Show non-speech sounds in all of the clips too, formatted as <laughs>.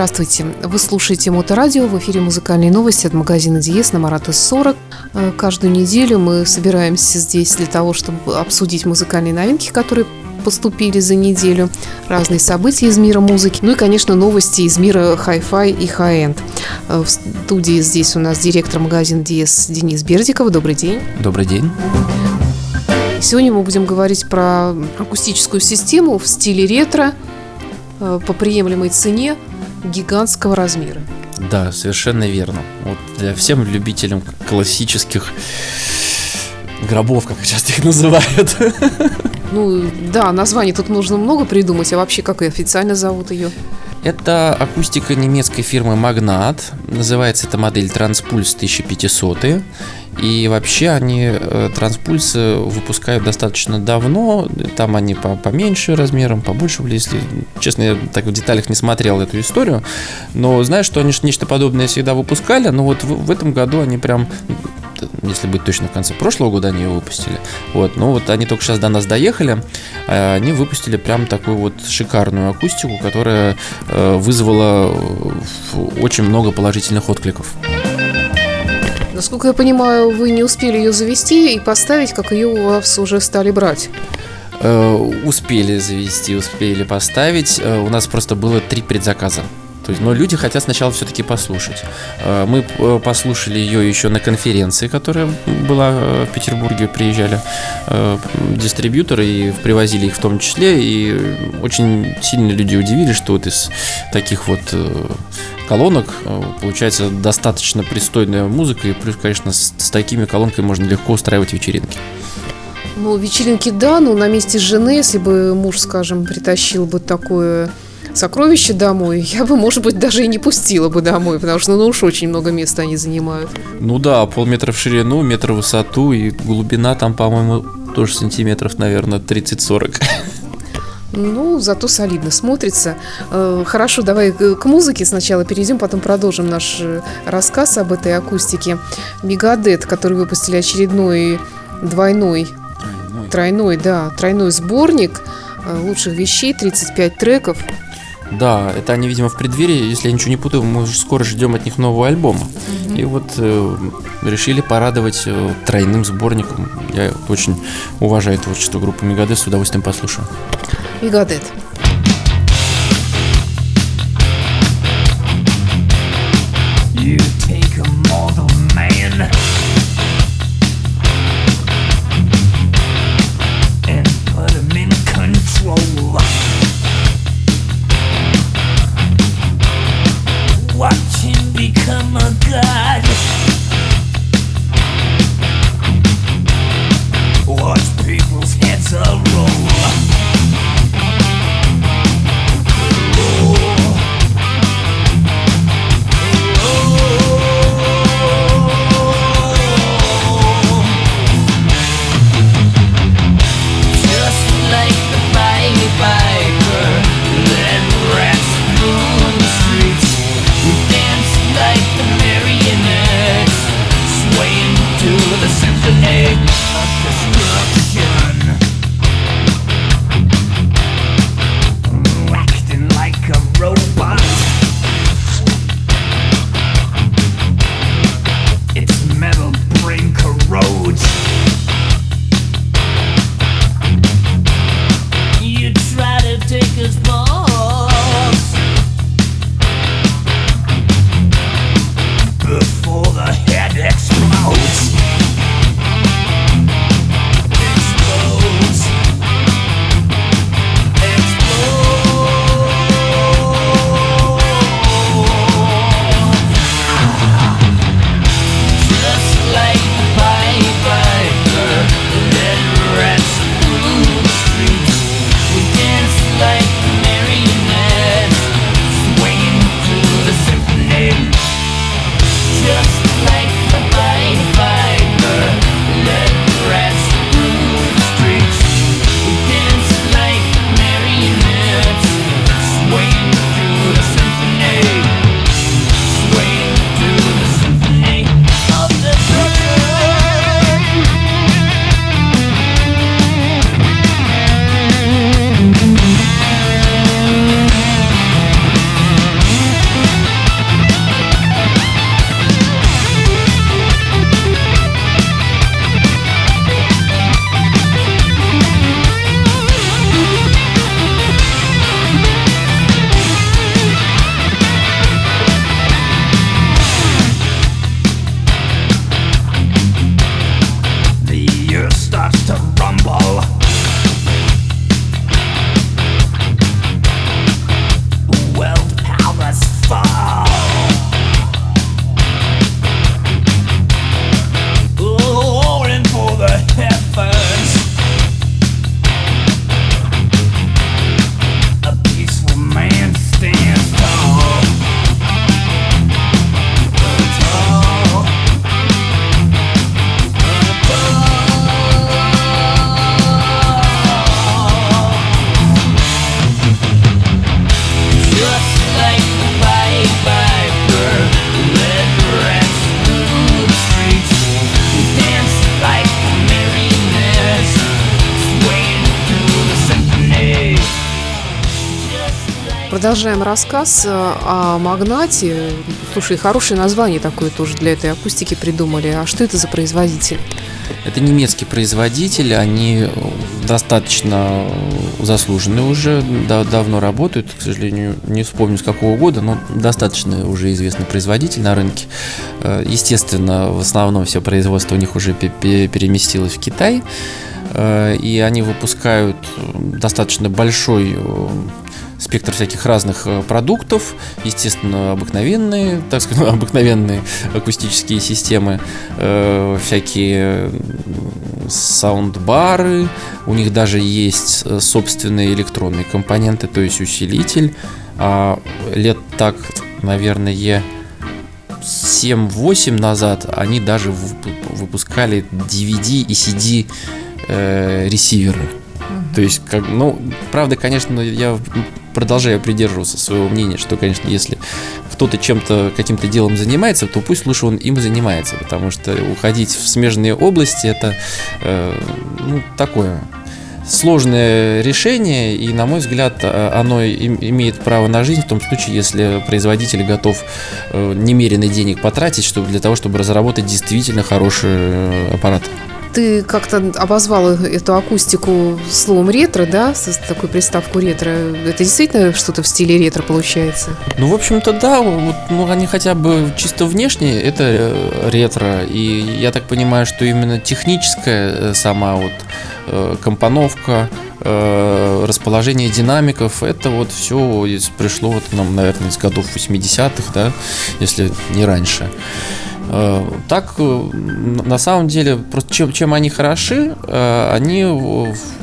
Здравствуйте. Вы слушаете Моторадио. В эфире музыкальные новости от магазина Диез на Марата 40. Э, каждую неделю мы собираемся здесь для того, чтобы обсудить музыкальные новинки, которые поступили за неделю, разные события из мира музыки, ну и, конечно, новости из мира хай-фай и хай-энд. Э, в студии здесь у нас директор магазина Диез Денис Бердиков. Добрый день. Добрый день. Сегодня мы будем говорить про акустическую систему в стиле ретро э, по приемлемой цене гигантского размера. Да, совершенно верно. Вот для всем любителям классических гробов, как часто их называют. Ну, да, названий тут нужно много придумать, а вообще как и официально зовут ее? Это акустика немецкой фирмы Magnat. Называется эта модель Transpulse 1500. И вообще они э, транспульсы выпускают достаточно давно. Там они по поменьше размером, побольше влезли. Честно, я так в деталях не смотрел эту историю. Но знаю, что они нечто подобное всегда выпускали. Но вот в, в этом году они прям если быть точно в конце прошлого года они ее выпустили. Вот, но вот они только сейчас до нас доехали, а они выпустили прям такую вот шикарную акустику, которая э, вызвала э, очень много положительных откликов. Насколько я понимаю, вы не успели ее завести и поставить, как ее у вас уже стали брать. Э, успели завести, успели поставить. У нас просто было три предзаказа. То есть, но люди хотят сначала все-таки послушать. Э, мы э, послушали ее еще на конференции, которая была э, в Петербурге, приезжали дистрибьюторы и привозили их в том числе. И очень сильно люди удивились, что вот из таких вот колонок получается достаточно пристойная музыка. И плюс, конечно, с, такими колонками можно легко устраивать вечеринки. Ну, вечеринки да, но на месте жены, если бы муж, скажем, притащил бы такое сокровища домой, <laughs> я бы, может быть, даже и не пустила бы домой, потому что, ну уж очень много места они занимают. Ну да, полметра в ширину, метр в высоту, и глубина там, по-моему, тоже сантиметров, наверное, 30-40. Ну, зато солидно смотрится. Э, хорошо, давай к музыке сначала перейдем, потом продолжим наш э, рассказ об этой акустике. Мегадет, который выпустили очередной двойной, тройной, тройной да, тройной сборник э, лучших вещей, 35 треков. Да, это они, видимо, в преддверии, если я ничего не путаю, мы уже скоро ждем от них нового альбома. Mm-hmm. И вот э, решили порадовать э, тройным сборником. Я очень уважаю творчество группы Мегадет, с удовольствием послушаю. Мегадет. Продолжаем рассказ э, о магнате. Слушай, хорошее название такое тоже для этой акустики придумали. А что это за производитель? Это немецкий производитель, они достаточно заслуженные уже, да, давно работают, к сожалению, не вспомню с какого года, но достаточно уже известный производитель на рынке. Э, естественно, в основном все производство у них уже переместилось в Китай, э, и они выпускают достаточно большой спектр всяких разных э, продуктов, естественно, обыкновенные, так сказать, <laughs> обыкновенные акустические системы, э, всякие саундбары, у них даже есть э, собственные электронные компоненты, то есть усилитель. А лет так, наверное, 7-8 назад они даже выпускали DVD и CD ресиверы. То есть, как, ну, правда, конечно, я продолжаю придерживаться своего мнения, что, конечно, если кто-то чем-то, каким-то делом занимается, то пусть лучше он им занимается, потому что уходить в смежные области это э, ну, такое сложное решение, и, на мой взгляд, э, оно имеет право на жизнь в том случае, если производитель готов э, немеренный денег потратить чтобы, для того, чтобы разработать действительно хороший э, аппарат. Ты как-то обозвал эту акустику словом ретро, да, с такой приставку ретро. Это действительно что-то в стиле ретро получается? Ну, в общем-то, да. Вот, ну, они хотя бы чисто внешне это э, ретро. И я так понимаю, что именно техническая э, сама вот э, компоновка, расположение динамиков, это вот все пришло вот нам, наверное, из годов 80-х, да, если не раньше. Э, так, э, на самом деле, просто чем, чем они хороши, э, они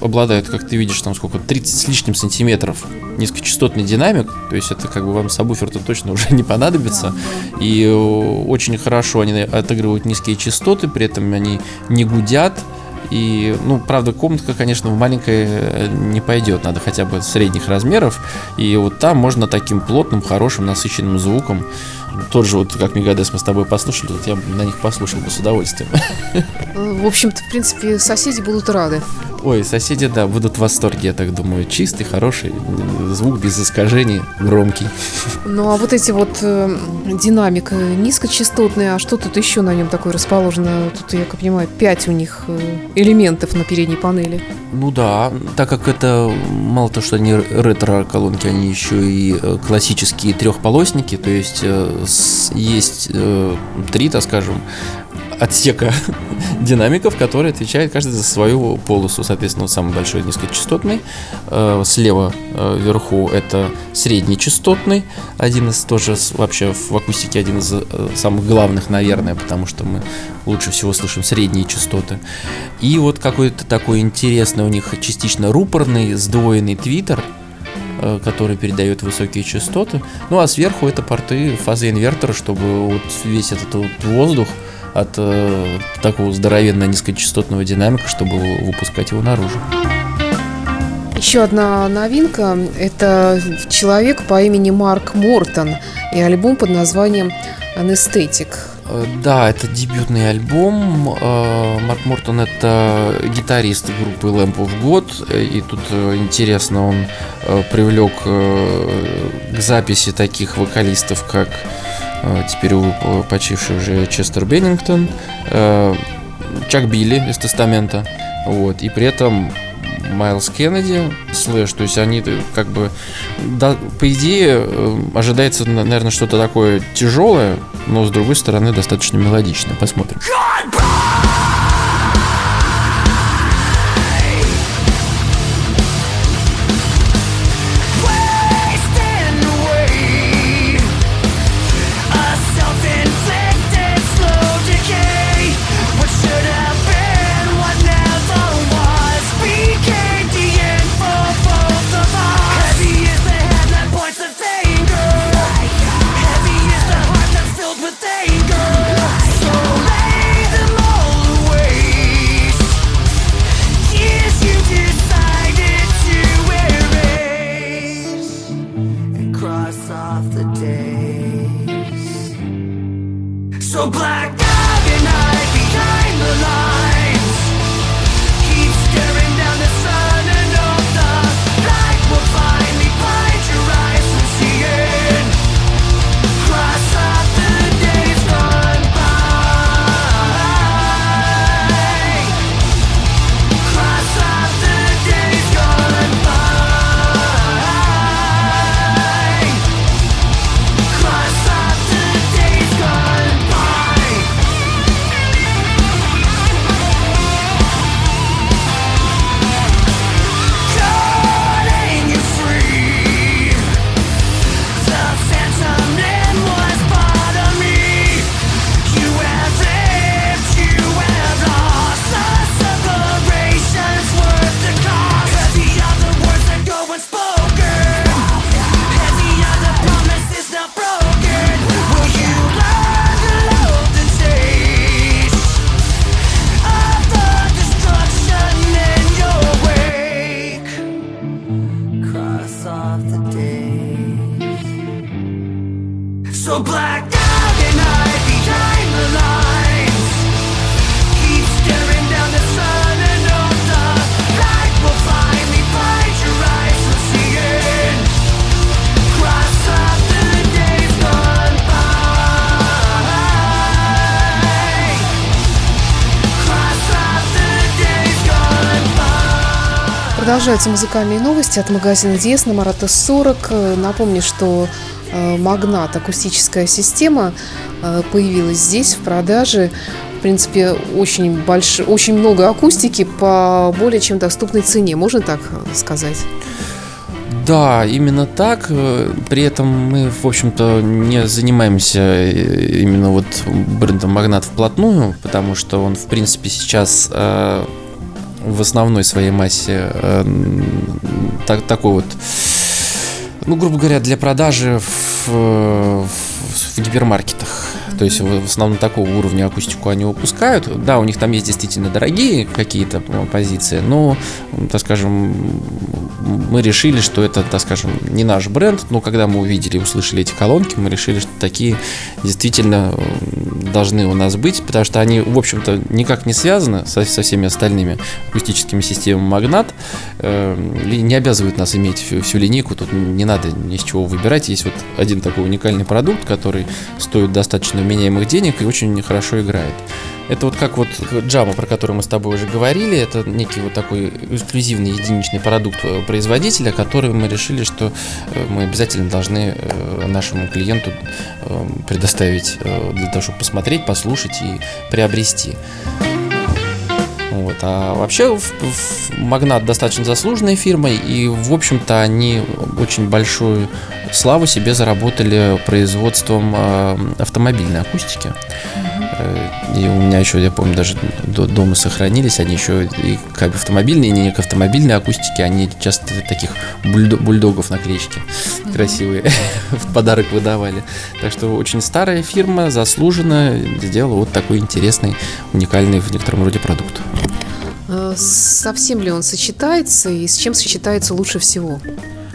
обладают, как ты видишь, там сколько, 30 с лишним сантиметров низкочастотный динамик, то есть это как бы вам сабвуфер-то точно <laughs> уже не понадобится, и очень хорошо они отыгрывают низкие частоты, при этом они не гудят, и, ну, правда, комнатка, конечно, в маленькой не пойдет, надо хотя бы средних размеров, и вот там можно таким плотным, хорошим, насыщенным звуком тот же, вот как Мегадес мы с тобой послушали, вот я на них послушал бы с удовольствием. В общем-то, в принципе, соседи будут рады. Ой, соседи, да, будут в восторге, я так думаю. Чистый, хороший, звук без искажений, громкий. Ну, а вот эти вот э, динамика низкочастотная, а что тут еще на нем такое расположено? Тут, я как понимаю, 5 у них э, элементов на передней панели. Ну да, так как это мало то, что они ретро-колонки, они еще и э, классические трехполосники, то есть э, есть э, три, так скажем, отсека <laughs> динамиков, которые отвечают каждый за свою полосу. Соответственно, самый большой низкочастотный. Э, слева э, вверху это средний частотный. Один из тоже вообще в акустике один из самых главных, наверное, потому что мы лучше всего слышим средние частоты. И вот какой-то такой интересный у них частично рупорный сдвоенный твиттер, который передает высокие частоты. Ну а сверху это порты фазы инвертора, чтобы вот весь этот вот воздух от э, такого здоровенного низкочастотного динамика, чтобы выпускать его наружу. Еще одна новинка – это человек по имени Марк Мортон и альбом под названием «Anesthetic». Э, да, это дебютный альбом. Э, Марк Мортон – это гитарист группы Lamp of God. И тут э, интересно, он привлек к записи таких вокалистов, как теперь почивший уже Честер Беннингтон, Чак Билли из Тестамента, вот, и при этом Майлз Кеннеди, Слэш, то есть они как бы, да, по идее, э, ожидается, наверное, что-то такое тяжелое, но с другой стороны достаточно мелодичное. Посмотрим. Продолжаются музыкальные новости от магазина Диес на Марата 40. Напомню, что э, Магнат акустическая система э, появилась здесь в продаже. В принципе, очень, больш... очень много акустики по более чем доступной цене, можно так сказать? Да, именно так. При этом мы, в общем-то, не занимаемся э, именно вот брендом Магнат вплотную, потому что он, в принципе, сейчас в основной своей массе э, так, такой вот, ну, грубо говоря, для продажи в, в, в гипермаркетах. То есть в основном такого уровня акустику они выпускают. Да, у них там есть действительно дорогие какие-то позиции, но, так скажем, мы решили, что это, так скажем, не наш бренд, но когда мы увидели и услышали эти колонки, мы решили, что такие действительно должны у нас быть, потому что они, в общем-то, никак не связаны со, со всеми остальными акустическими системами Магнат, э, не обязывают нас иметь всю, всю линейку, тут не надо ни с чего выбирать. Есть вот один такой уникальный продукт, который стоит достаточно меняемых денег и очень хорошо играет. Это вот как вот Java, про который мы с тобой уже говорили, это некий вот такой эксклюзивный единичный продукт э, производителя, который мы решили, что э, мы обязательно должны э, нашему клиенту предоставить для того, чтобы посмотреть, послушать и приобрести. Вот. А вообще Магнат достаточно заслуженная фирма, и, в общем-то, они очень большую славу себе заработали производством э, автомобильной акустики. Mm-hmm. И у меня еще, я помню, даже дома сохранились, они еще и как автомобильные, и не к автомобильной акустике, они часто таких бульдог, бульдогов наклеечки mm-hmm. красивые <laughs> в подарок выдавали. Так что очень старая фирма, заслуженно сделала вот такой интересный, уникальный в некотором роде продукт. Э, совсем ли он сочетается и с чем сочетается лучше всего?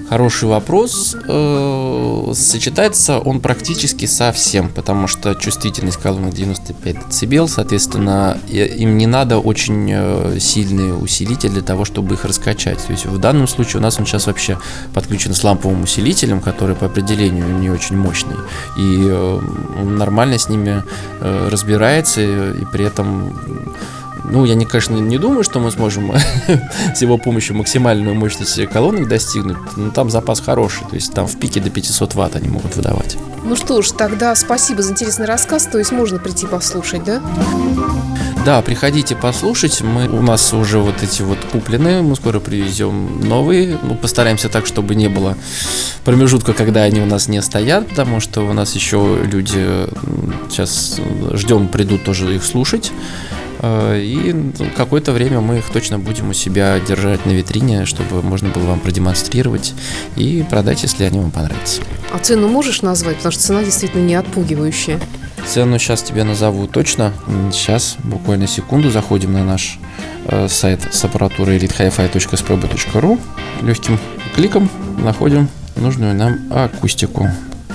Хороший вопрос. Э, сочетается он практически со всем, потому что чувствительность колонок 95 дБ, соответственно, им не надо очень э, сильный усилитель для того, чтобы их раскачать. То есть в данном случае у нас он сейчас вообще подключен с ламповым усилителем, который по определению не очень мощный, и он нормально с ними разбирается, и при этом ну, я, не, конечно, не думаю, что мы сможем <laughs> с его помощью максимальную мощность колонок достигнуть, но там запас хороший, то есть там в пике до 500 ватт они могут выдавать. Ну что ж, тогда спасибо за интересный рассказ, то есть можно прийти послушать, да? Да, приходите послушать. Мы, у нас уже вот эти вот куплены. Мы скоро привезем новые. Ну, постараемся так, чтобы не было промежутка, когда они у нас не стоят, потому что у нас еще люди сейчас ждем, придут тоже их слушать. Э, и какое-то время мы их точно будем у себя держать на витрине, чтобы можно было вам продемонстрировать и продать, если они вам понравятся. А цену можешь назвать? Потому что цена действительно не отпугивающая. Цену сейчас тебе назову точно. Сейчас, буквально секунду, заходим на наш э, сайт с аппаратурой elitehifi.sprobe.ru. Легким кликом находим нужную нам акустику.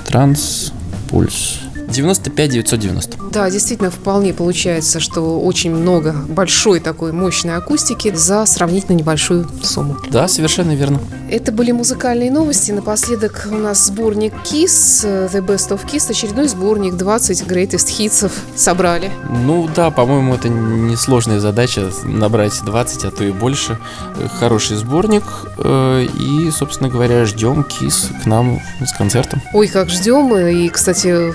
Транспульс. 95 990. Да, действительно, вполне получается, что очень много большой такой мощной акустики за сравнительно небольшую сумму. Да, совершенно верно. Это были музыкальные новости. Напоследок у нас сборник Kiss, The Best of Kiss, очередной сборник 20 Greatest Hitsов собрали. Ну да, по-моему, это несложная задача набрать 20, а то и больше. Хороший сборник. Э, и, собственно говоря, ждем Kiss к нам с концертом. Ой, как ждем. И, кстати,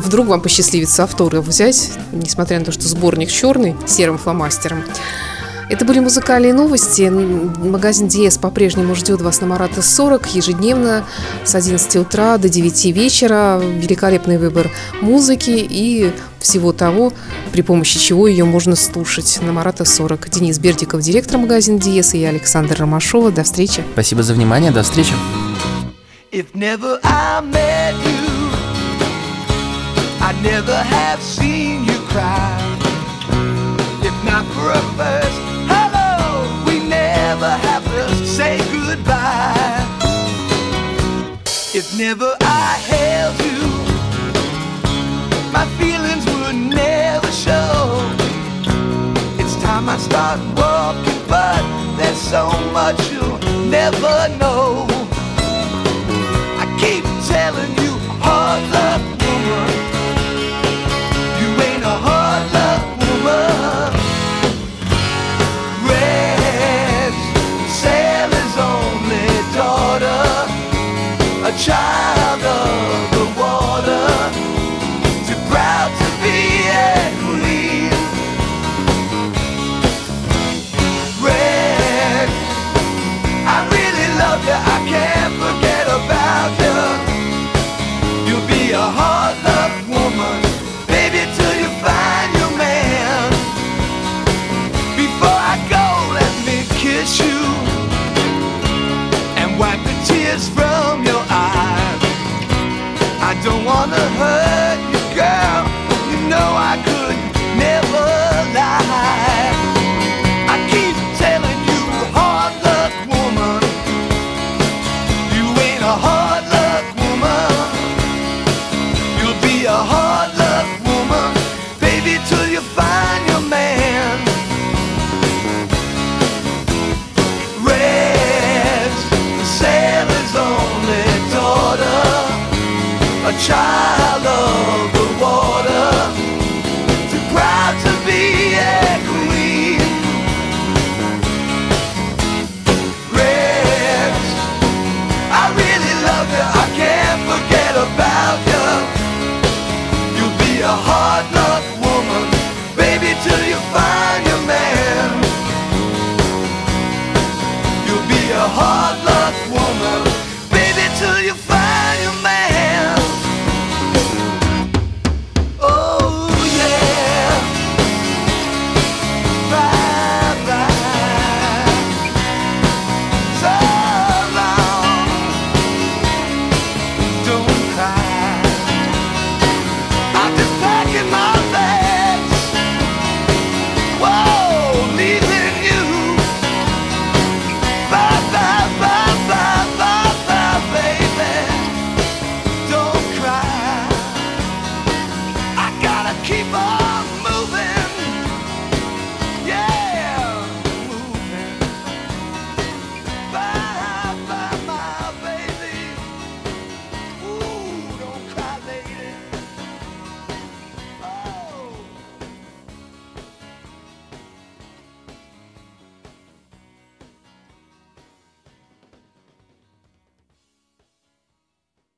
вдруг вам посчастливится автограф взять, несмотря на то, что сборник черный, серым фломастером. Это были музыкальные новости. Магазин Диес по-прежнему ждет вас на Марата 40 ежедневно с 11 утра до 9 вечера. Великолепный выбор музыки и всего того, при помощи чего ее можно слушать на Марата 40. Денис Бердиков, директор магазина Диес, и я, Александр Ромашова. До встречи. Спасибо за внимание. До встречи. If never I met I'd never have seen you cry. If not for a first hello, we never have to say goodbye. If never I held you, my feelings would never show. It's time I start walking, but there's so much you'll never know.